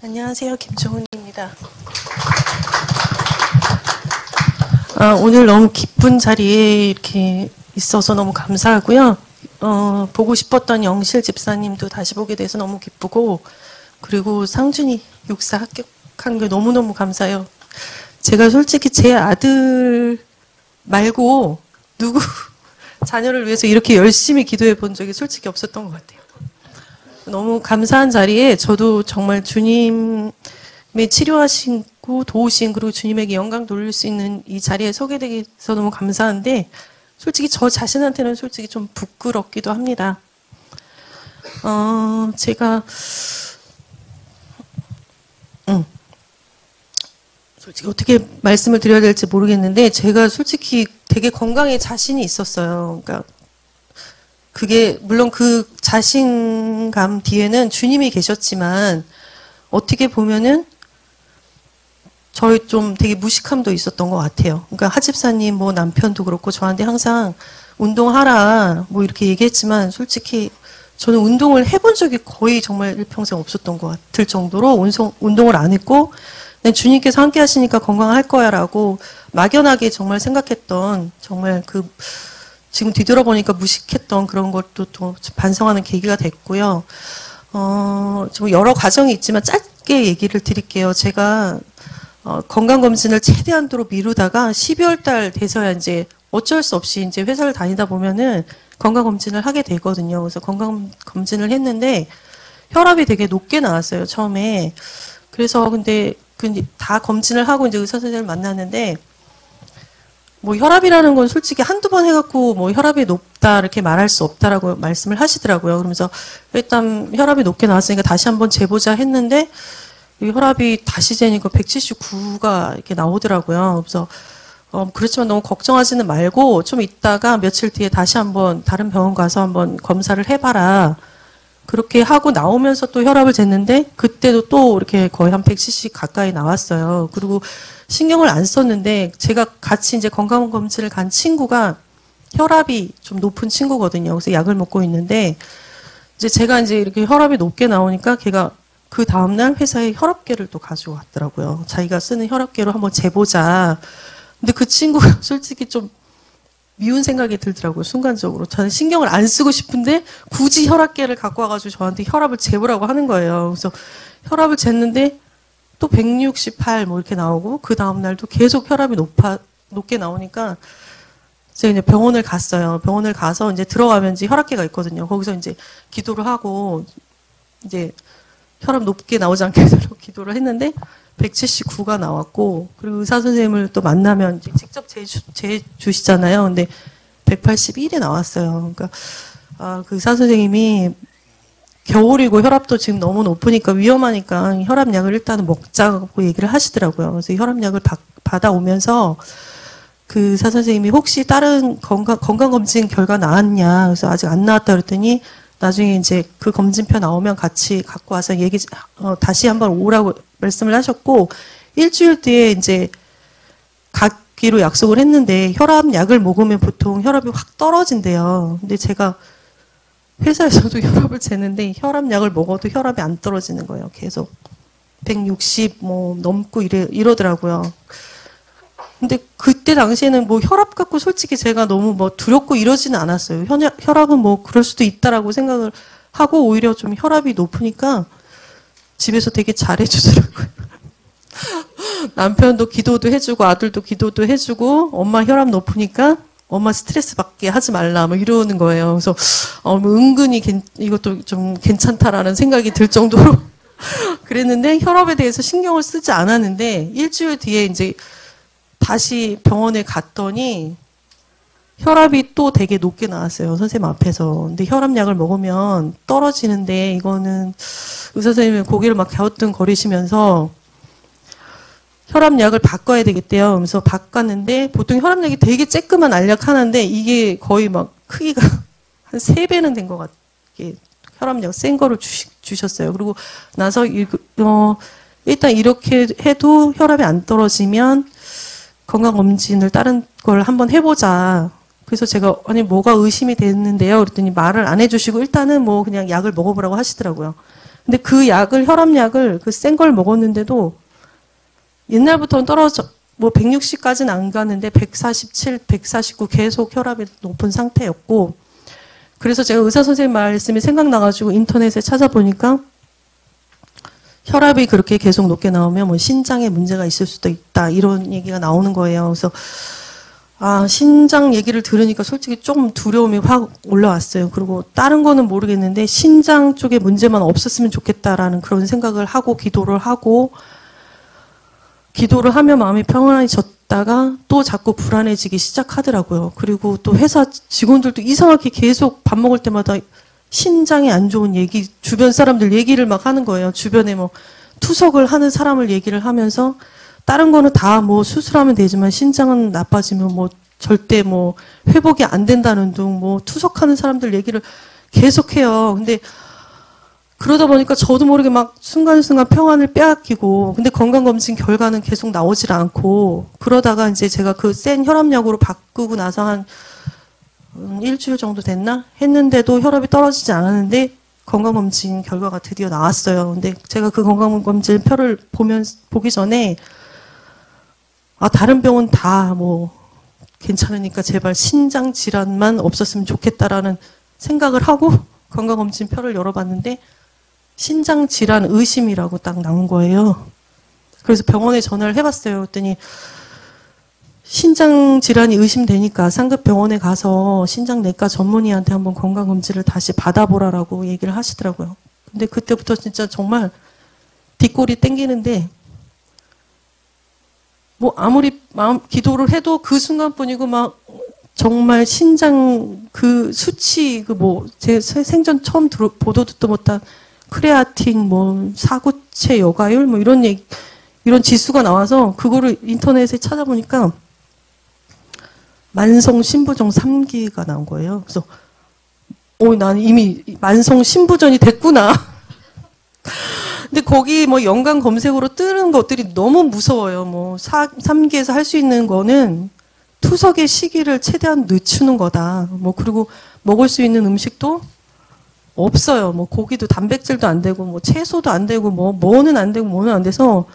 안녕하세요. 김정은입니다. 아, 오늘 너무 기쁜 자리에 이렇게 있어서 너무 감사하고요. 어, 보고 싶었던 영실 집사님도 다시 보게 돼서 너무 기쁘고, 그리고 상준이 육사 합격한 게 너무너무 감사해요. 제가 솔직히 제 아들 말고 누구 자녀를 위해서 이렇게 열심히 기도해 본 적이 솔직히 없었던 것 같아요. 너무 감사한 자리에 저도 정말 주님의 치료하시고 도우신 그리고 주님에게 영광 돌릴 수 있는 이 자리에 서게 돼서 너무 감사한데 솔직히 저 자신한테는 솔직히 좀 부끄럽기도 합니다. 어, 제가 음, 솔직히 어떻게 말씀을 드려야 될지 모르겠는데 제가 솔직히 되게 건강에 자신이 있었어요. 그러니까 그게 물론 그 자신감 뒤에는 주님이 계셨지만 어떻게 보면은 저희 좀 되게 무식함도 있었던 것 같아요. 그러니까 하집사님 뭐 남편도 그렇고 저한테 항상 운동하라 뭐 이렇게 얘기했지만 솔직히 저는 운동을 해본 적이 거의 정말 일평생 없었던 것 같을 정도로 운동, 운동을 안 했고 주님께서 함께 하시니까 건강할 거야 라고 막연하게 정말 생각했던 정말 그 지금 뒤돌아보니까 무식했던 그런 것도 또 반성하는 계기가 됐고요. 어, 좀 여러 과정이 있지만 짧게 얘기를 드릴게요. 제가 어, 건강검진을 최대한도로 미루다가 12월 달 돼서야 이제 어쩔 수 없이 이제 회사를 다니다 보면은 건강검진을 하게 되거든요. 그래서 건강검진을 했는데 혈압이 되게 높게 나왔어요, 처음에. 그래서 근데 그다 검진을 하고 이제 의사 선생님을 만났는데 뭐 혈압이라는 건 솔직히 한두 번 해갖고 뭐 혈압이 높다 이렇게 말할 수 없다라고 말씀을 하시더라고요. 그러면서 일단 혈압이 높게 나왔으니까 다시 한번 재보자 했는데 혈압이 다시 재니까 179가 이렇게 나오더라고요. 그래서 어, 그렇지만 너무 걱정하지는 말고 좀 있다가 며칠 뒤에 다시 한번 다른 병원 가서 한번 검사를 해봐라. 그렇게 하고 나오면서 또 혈압을 쟀는데 그때도 또 이렇게 거의 한 170 가까이 나왔어요. 그리고 신경을 안 썼는데 제가 같이 이제 건강 검진을 간 친구가 혈압이 좀 높은 친구거든요. 그래서 약을 먹고 있는데 이제 제가 이제 이렇게 혈압이 높게 나오니까 걔가 그 다음날 회사에 혈압계를 또 가지고 왔더라고요. 자기가 쓰는 혈압계로 한번 재보자. 근데 그 친구가 솔직히 좀 미운 생각이 들더라고요. 순간적으로. 저는 신경을 안 쓰고 싶은데 굳이 혈압계를 갖고 와가지고 저한테 혈압을 재보라고 하는 거예요. 그래서 혈압을 쟀는데 또 168 뭐 이렇게 나오고 그 다음 날도 계속 혈압이 높아 높게 나오니까 제가 이제 병원을 갔어요. 병원을 가서 이제 들어가면 이제 혈압계가 있거든요. 거기서 이제 기도를 하고 이제 혈압 높게 나오지 않게 기도를 했는데 179가 나왔고 그리고 의사 선생님을 또 만나면 직접 재주, 재주시잖아요. 근데 181이 나왔어요. 그러니까 아, 그 의사 선생님이 겨울이고 혈압도 지금 너무 높으니까 위험하니까 혈압약을 일단은 먹자고 얘기를 하시더라고요. 그래서 혈압약을 받아오면서 그 의사 선생님이 혹시 다른 건강, 건강검진 결과 나왔냐. 그래서 아직 안 나왔다 그랬더니 나중에 이제 그 검진표 나오면 같이 갖고 와서 얘기, 어, 다시 한번 오라고 말씀을 하셨고, 일주일 뒤에 이제 가기로 약속을 했는데 혈압약을 먹으면 보통 혈압이 확 떨어진대요. 근데 제가 회사에서도 혈압을 재는데 혈압약을 먹어도 혈압이 안 떨어지는 거예요. 계속 160 뭐 넘고 이래 이러더라고요. 근데 그때 당시에는 뭐 혈압 갖고 솔직히 제가 너무 뭐 두렵고 이러지는 않았어요. 혈압, 혈압은 뭐 그럴 수도 있다라고 생각을 하고 오히려 좀 혈압이 높으니까 집에서 되게 잘해주더라고요. 남편도 기도도 해주고 아들도 기도도 해주고 엄마 혈압 높으니까 엄마 스트레스 받게 하지 말라 뭐 이러는 거예요. 그래서 어, 뭐 은근히 겐, 이것도 좀 괜찮다라는 생각이 들 정도로 그랬는데 혈압에 대해서 신경을 쓰지 않았는데 일주일 뒤에 이제 다시 병원에 갔더니 혈압이 또 되게 높게 나왔어요. 선생님 앞에서. 근데 혈압약을 먹으면 떨어지는데 이거는 의사 선생님이 고개를 막 갸우뚱 거리시면서 혈압약을 바꿔야 되겠대요. 그래서 바꿨는데 보통 혈압약이 되게 쬐끄만 알약 하나인데 이게 거의 막 크기가 한 세배는 된 것 같게 혈압약 센 거를 주시, 주셨어요. 그리고 나서 이, 어, 일단 이렇게 해도 혈압이 안 떨어지면 건강검진을 다른 걸 한번 해보자. 그래서 제가 아니 뭐가 의심이 됐는데요. 그랬더니 말을 안 해주시고 일단은 뭐 그냥 약을 먹어보라고 하시더라고요. 근데 그 약을 혈압약을 그 센 걸 먹었는데도 옛날부터는 떨어져 뭐 160까지는 안 가는데 147, 149 계속 혈압이 높은 상태였고 그래서 제가 의사 선생님 말씀이 생각나가지고 인터넷에 찾아보니까 혈압이 그렇게 계속 높게 나오면 뭐 신장에 문제가 있을 수도 있다 이런 얘기가 나오는 거예요. 그래서 아 신장 얘기를 들으니까 솔직히 조금 두려움이 확 올라왔어요. 그리고 다른 거는 모르겠는데 신장 쪽에 문제만 없었으면 좋겠다라는 그런 생각을 하고 기도를 하고 기도를 하면 마음이 평안해졌다가 또 자꾸 불안해지기 시작하더라고요. 그리고 또 회사 직원들도 이상하게 계속 밥 먹을 때마다 신장이 안 좋은 얘기, 주변 사람들 얘기를 막 하는 거예요. 주변에 뭐 투석을 하는 사람을 얘기를 하면서 다른 거는 다 뭐 수술하면 되지만 신장은 나빠지면 뭐 절대 뭐 회복이 안 된다는 둥 뭐 투석하는 사람들 얘기를 계속해요. 근데 그러다 보니까 저도 모르게 막 순간순간 평안을 빼앗기고 근데 건강검진 결과는 계속 나오질 않고 그러다가 이제 제가 그 센 혈압약으로 바꾸고 나서 한 음, 일주일 정도 됐나 했는데도 혈압이 떨어지지 않았는데 건강검진 결과가 드디어 나왔어요. 근데 제가 그 건강검진 표를 보면 보기 전에 아 다른 병원 다뭐 괜찮으니까 제발 신장 질환만 없었으면 좋겠다라는 생각을 하고 건강검진 표를 열어봤는데 신장 질환 의심이라고 딱 나온 거예요. 그래서 병원에 전화를 해봤어요. 그랬더니 신장 질환이 의심되니까 상급 병원에 가서 신장내과 전문의한테 한번 건강검진을 다시 받아보라라고 얘기를 하시더라고요. 근데 그때부터 진짜 정말 뒷골이 땡기는데 뭐 아무리 마음 기도를 해도 그 순간뿐이고 막 정말 신장 그 수치 그 뭐 제 생전 처음 들어, 보도 듣도 못한 크레아틴, 뭐 사구체 여가율 뭐 이런 얘기 이런 지수가 나와서 그거를 인터넷에 찾아보니까 만성 신부종 3기가 나온 거예요. 그래서 어, 난 이미 만성 신부전이 됐구나. 근데 거기 뭐 연관 검색으로 뜨는 것들이 너무 무서워요. 뭐 4, 3기에서 할 수 있는 거는 투석의 시기를 최대한 늦추는 거다. 뭐 그리고 먹을 수 있는 음식도 없어요. 뭐 고기도 단백질도 안 되고 뭐 채소도 안 되고 뭐 뭐는 안 되고 뭐는 안 돼서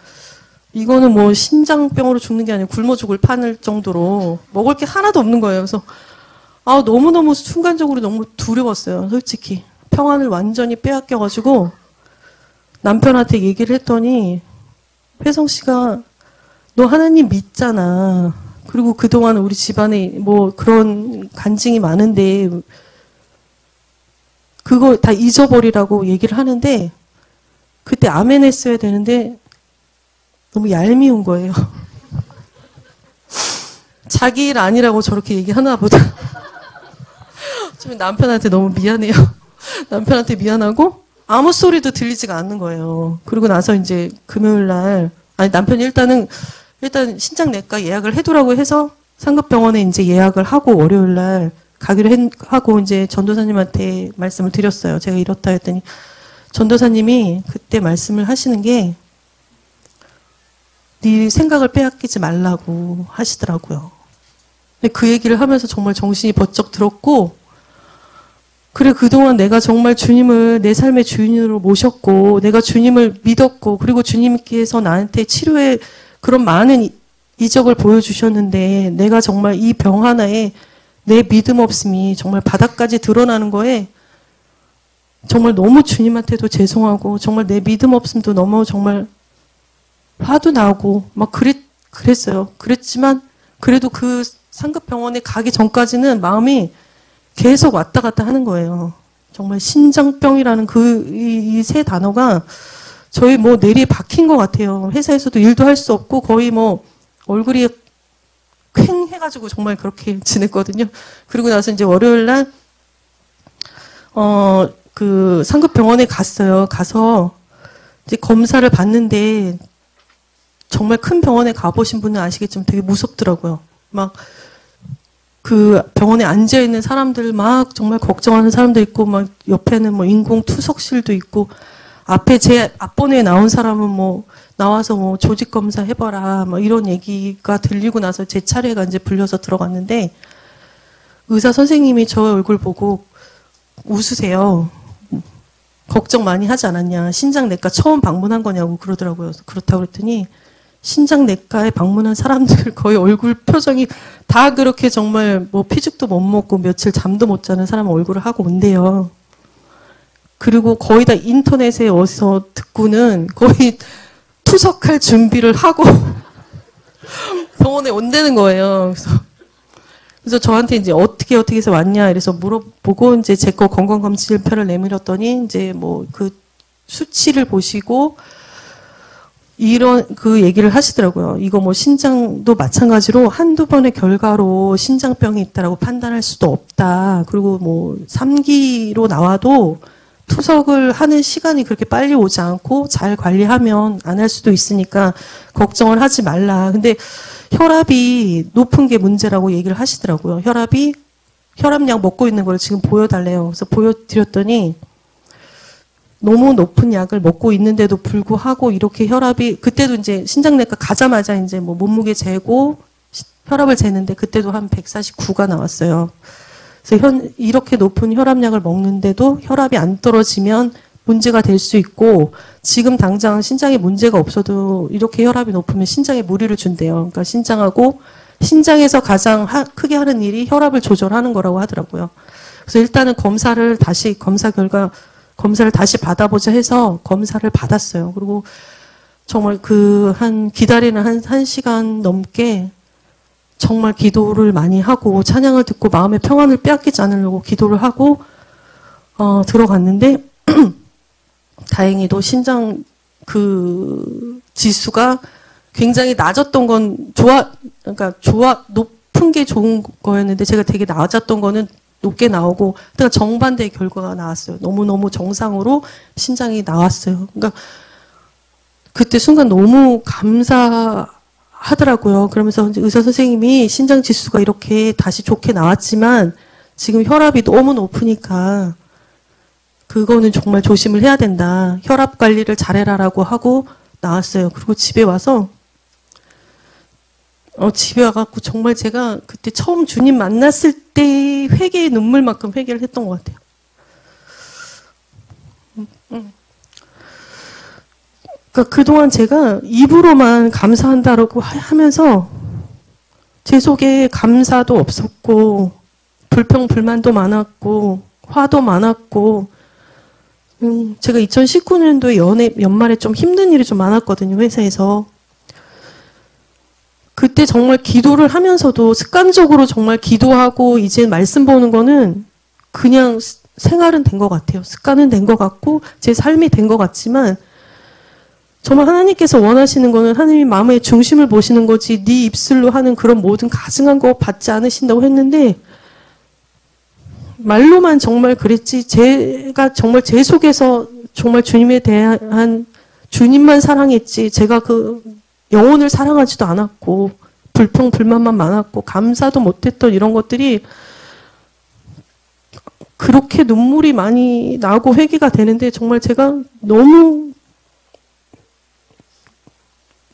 이거는 뭐 신장병으로 죽는 게 아니고 굶어 죽을 판을 정도로 먹을 게 하나도 없는 거예요. 그래서 아 너무 너무 순간적으로 너무 두려웠어요. 솔직히 평안을 완전히 빼앗겨 가지고 남편한테 얘기를 했더니 회성 씨가 너 하나님 믿잖아. 그리고 그동안 우리 집안에 뭐 그런 간증이 많은데 그거 다 잊어버리라고 얘기를 하는데 그때 아멘 했어야 되는데 너무 얄미운 거예요. 자기 일 아니라고 저렇게 얘기하나 보다. 좀 남편한테 너무 미안해요. 남편한테 미안하고 아무 소리도 들리지가 않는 거예요. 그리고 나서 이제 금요일 날 아니 남편이 일단은 일단 신장 내과 예약을 해두라고 해서 상급병원에 이제 예약을 하고 월요일 날 가기로 했, 하고 이제 전도사님한테 말씀을 드렸어요. 제가 이렇다 했더니 전도사님이 그때 말씀을 하시는 게 네 생각을 빼앗기지 말라고 하시더라고요. 그 얘기를 하면서 정말 정신이 번쩍 들었고 그래 그동안 내가 정말 주님을 내 삶의 주인으로 모셨고 내가 주님을 믿었고 그리고 주님께서 나한테 치료의 그런 많은 이적을 보여주셨는데 내가 정말 이 병 하나에 내 믿음 없음이 정말 바닥까지 드러나는 거에 정말 너무 주님한테도 죄송하고 정말 내 믿음 없음도 너무 정말 화도 나고 막 그랬, 그랬어요. 그랬지만 그래도 그 상급 병원에 가기 전까지는 마음이 계속 왔다 갔다 하는 거예요. 정말 신장병이라는 그이세 단어가 저희 뭐 내리에 박힌 것 같아요. 회사에서도 일도 할 수 없고 거의 뭐 얼굴이 퀭 해가지고 정말 그렇게 지냈거든요. 그리고 나서 이제 월요일 날, 어, 그 상급 병원에 갔어요. 가서 이제 검사를 받는데 정말 큰 병원에 가보신 분은 아시겠지만 되게 무섭더라고요. 막 그 병원에 앉아 있는 사람들 막 정말 걱정하는 사람도 있고 막 옆에는 뭐 인공 투석실도 있고 앞에 제 앞번에 나온 사람은 뭐 나와서 뭐 조직 검사 해봐라 뭐 이런 얘기가 들리고 나서 제 차례가 이제 불려서 들어갔는데 의사 선생님이 저 얼굴 보고 웃으세요. 걱정 많이 하지 않았냐. 신장내과 처음 방문한 거냐고 그러더라고요. 그렇다고 그랬더니 신장내과에 방문한 사람들 거의 얼굴 표정이 다 그렇게 정말 뭐 피죽도 못 먹고 며칠 잠도 못 자는 사람 얼굴을 하고 온대요. 그리고 거의 다 인터넷에 어디서 듣고는 거의 투석할 준비를 하고 병원에 온다는 거예요. 그래서 그래서 저한테 이제 어떻게 어떻게 해서 왔냐 이래서 물어보고 이제 제 거 건강검진표를 내밀었더니 이제 뭐 그 수치를 보시고 이런 그 얘기를 하시더라고요. 이거 뭐 신장도 마찬가지로 한두 번의 결과로 신장병이 있다라고 판단할 수도 없다. 그리고 뭐 3기로 나와도 투석을 하는 시간이 그렇게 빨리 오지 않고 잘 관리하면 안 할 수도 있으니까 걱정을 하지 말라. 근데 혈압이 높은 게 문제라고 얘기를 하시더라고요. 혈압이 혈압약 먹고 있는 걸 지금 보여달래요. 그래서 보여드렸더니 너무 높은 약을 먹고 있는데도 불구하고 이렇게 혈압이 그때도 이제 신장내과 가자마자 이제 뭐 몸무게 재고 시- 혈압을 재는데 그때도 한 149가 나왔어요. 그래서 현, 이렇게 높은 혈압약을 먹는데도 혈압이 안 떨어지면 문제가 될 수 있고 지금 당장 신장에 문제가 없어도 이렇게 혈압이 높으면 신장에 무리를 준대요. 그러니까 신장하고 신장에서 가장 하- 크게 하는 일이 혈압을 조절하는 거라고 하더라고요. 그래서 일단은 검사를 다시 검사 결과 검사를 다시 받아보자 해서 검사를 받았어요. 그리고 정말 그 한 기다리는 한, 한 시간 넘게 정말 기도를 많이 하고 찬양을 듣고 마음의 평안을 빼앗기지 않으려고 기도를 하고 어, 들어갔는데 다행히도 신장 그 지수가 굉장히 낮았던 건 좋아 그러니까 좋아 높은 게 좋은 거였는데 제가 되게 낮았던 거는 높게 나오고 그러니까 정반대의 결과가 나왔어요. 너무너무 정상으로 신장이 나왔어요. 그러니까 그때 순간 너무 감사 하더라고요. 그러면서 의사 선생님이 신장 지수가 이렇게 다시 좋게 나왔지만 지금 혈압이 너무 높으니까 그거는 정말 조심을 해야 된다. 혈압 관리를 잘해라라고 하고 나왔어요. 그리고 집에 와서 어, 집에 와갖고 정말 제가 그때 처음 주님 만났을 때 회개의 눈물만큼 회개를 했던 것 같아요. 음, 음. 그러니까 그동안 제가 입으로만 감사한다라고 하- 하면서 제 속에 감사도 없었고 불평 불만도 많았고 화도 많았고 음, 제가 2019년도에 연애 연말에 좀 힘든 일이 좀 많았거든요 회사에서 그때 정말 기도를 하면서도 습관적으로 정말 기도하고 이제 말씀 보는 거는 그냥 스- 생활은 된 것 같아요. 습관은 된 것 같고 제 삶이 된 것 같지만 정말 하나님께서 원하시는 거는 하나님이 마음의 중심을 보시는 거지 네 입술로 하는 그런 모든 가증한 거 받지 않으신다고 했는데 말로만 정말 그랬지 제가 정말 제 속에서 정말 주님에 대한 주님만 사랑했지 제가 그 영혼을 사랑하지도 않았고 불평 불만만 많았고 감사도 못했던 이런 것들이 그렇게 눈물이 많이 나고 회개가 되는데 정말 제가 너무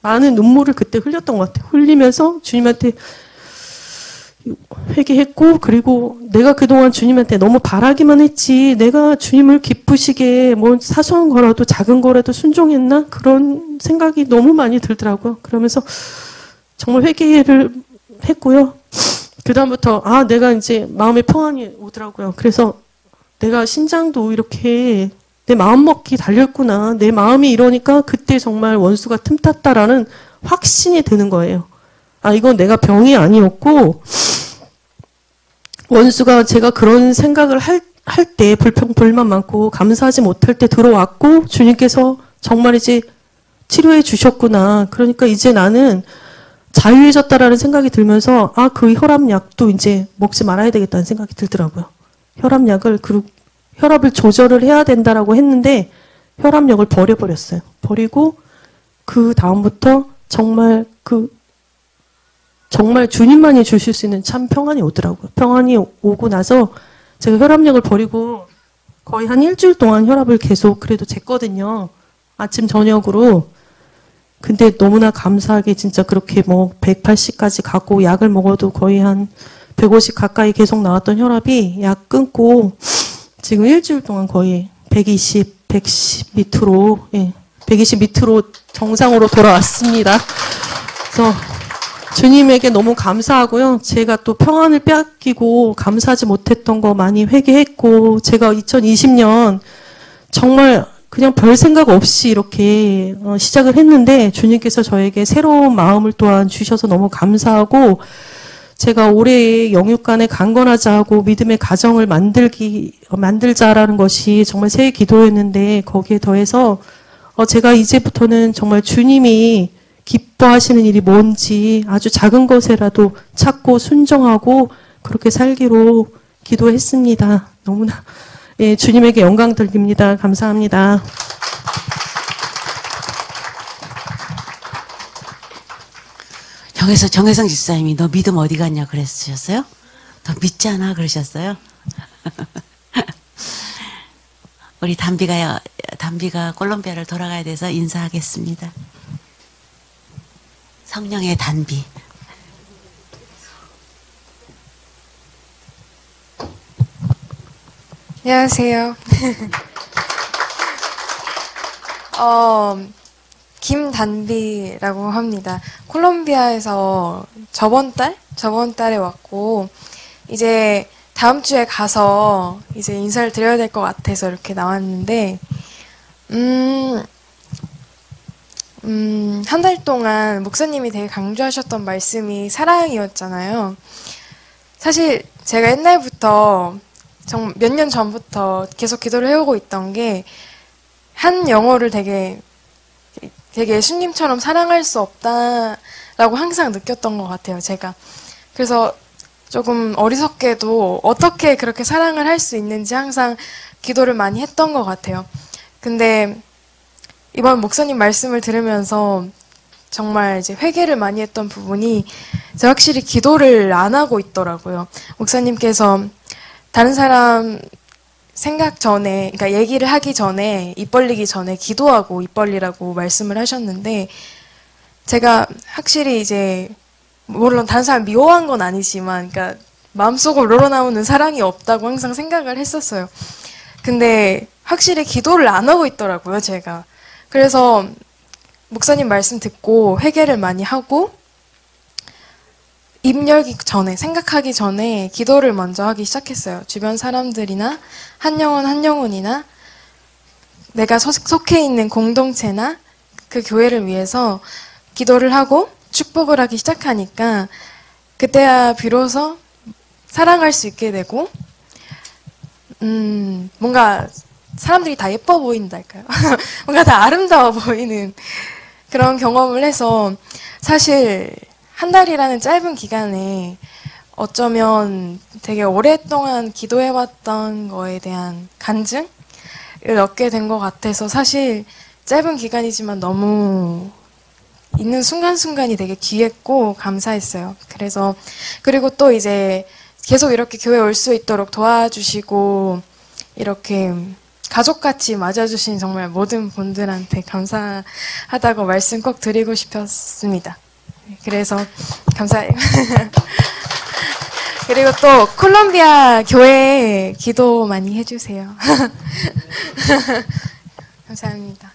많은 눈물을 그때 흘렸던 것 같아요. 흘리면서 주님한테 회개했고 그리고 내가 그동안 주님한테 너무 바라기만 했지 내가 주님을 기쁘시게 뭐 사소한 거라도 작은 거라도 순종했나 그런 생각이 너무 많이 들더라고요. 그러면서 정말 회개를 했고요. 그 다음부터 아 내가 이제 마음의 평안이 오더라고요. 그래서 내가 신장도 이렇게 내 마음 먹기 달렸구나. 내 마음이 이러니까 그때 정말 원수가 틈탔다라는 확신이 드는 거예요. 아 이건 내가 병이 아니었고 원수가 제가 그런 생각을 할, 할 때 불평, 불만 많고 감사하지 못할 때 들어왔고 주님께서 정말 이제 치료해 주셨구나. 그러니까 이제 나는 자유해졌다라는 생각이 들면서 아, 그 혈압약도 이제 먹지 말아야 되겠다는 생각이 들더라고요. 혈압약을, 그, 혈압을 조절을 해야 된다라고 했는데 혈압약을 버려버렸어요. 버리고 그 다음부터 정말 그 정말 주님만이 주실 수 있는 참 평안이 오더라고요. 평안이 오고 나서 제가 혈압약을 버리고 거의 한 일주일 동안 혈압을 계속 그래도 쟀거든요. 아침 저녁으로. 근데 너무나 감사하게 진짜 그렇게 뭐 180까지 가고 약을 먹어도 거의 한 150 가까이 계속 나왔던 혈압이 약 끊고 지금 일주일 동안 거의 120 110 밑으로, 예, 120 밑으로 정상으로 돌아왔습니다. 그래서 주님에게 너무 감사하고요. 제가 또 평안을 빼앗기고 감사하지 못했던 거 많이 회개했고, 제가 2020년 정말 그냥 별 생각 없이 이렇게 어, 시작을 했는데 주님께서 저에게 새로운 마음을 또한 주셔서 너무 감사하고 제가 올해 영육간에 강건하자 하고 믿음의 가정을 만들기 어, 만들자라는 것이 정말 새해 기도였는데 거기에 더해서 어, 제가 이제부터는 정말 주님이 기뻐하시는 일이 뭔지 아주 작은 것에라도 찾고 순정하고 그렇게 살기로 기도했습니다. 너무나 예, 주님에게 영광 돌립니다. 감사합니다. 정혜성, 정혜성 집사님이 너 믿음 어디 갔냐 그랬으셨어요? 너 믿지 않아 그러셨어요? 우리 담비가요, 담비가 콜롬비아를 돌아가야 돼서 인사하겠습니다. 성령의 단비. 안녕하세요. 어, 김단비라고 합니다. 콜롬비아에서 저번 달? 저번 달에 왔고, 이제 다음 주에 가서 이제 인사를 드려야 될 것 같아서 이렇게 나왔는데, 음, 음, 한 달 동안 목사님이 되게 강조하셨던 말씀이 사랑이었잖아요. 사실 제가 옛날부터 몇 년 전부터 계속 기도를 해오고 있던 게 한 영어를 되게 되게 예수님처럼 사랑할 수 없다라고 항상 느꼈던 것 같아요. 제가 그래서 조금 어리석게도 어떻게 그렇게 사랑을 할 수 있는지 항상 기도를 많이 했던 것 같아요. 근데 이번 목사님 말씀을 들으면서 정말 이제 회개를 많이 했던 부분이 제가 확실히 기도를 안 하고 있더라고요. 목사님께서 다른 사람 생각 전에, 그러니까 얘기를 하기 전에, 입 벌리기 전에 기도하고 입 벌리라고 말씀을 하셨는데, 제가 확실히 이제, 물론 다른 사람 미워한 건 아니지만, 그러니까 마음속으로 우러나오는 사랑이 없다고 항상 생각을 했었어요. 근데 확실히 기도를 안 하고 있더라고요, 제가. 그래서 목사님 말씀 듣고 회개를 많이 하고, 입 열기 전에, 생각하기 전에 기도를 먼저 하기 시작했어요. 주변 사람들이나 한 영혼 한 영혼이나 내가 속해 있는 공동체나 그 교회를 위해서 기도를 하고 축복을 하기 시작하니까 그때야 비로소 사랑할 수 있게 되고, 음, 뭔가 사람들이 다 예뻐 보인달까요? 뭔가 다 아름다워 보이는 그런 경험을 해서 사실 한 달이라는 짧은 기간에 어쩌면 되게 오랫동안 기도해왔던 거에 대한 간증을 얻게 된 것 같아서 사실 짧은 기간이지만 너무 있는 순간순간이 되게 귀했고 감사했어요. 그래서 그리고 또 이제 계속 이렇게 교회 올 수 있도록 도와주시고 이렇게 가족같이 맞아주신 정말 모든 분들한테 감사하다고 말씀 꼭 드리고 싶었습니다. 그래서 감사해요. 그리고 또 콜롬비아 교회 기도 많이 해주세요. 감사합니다.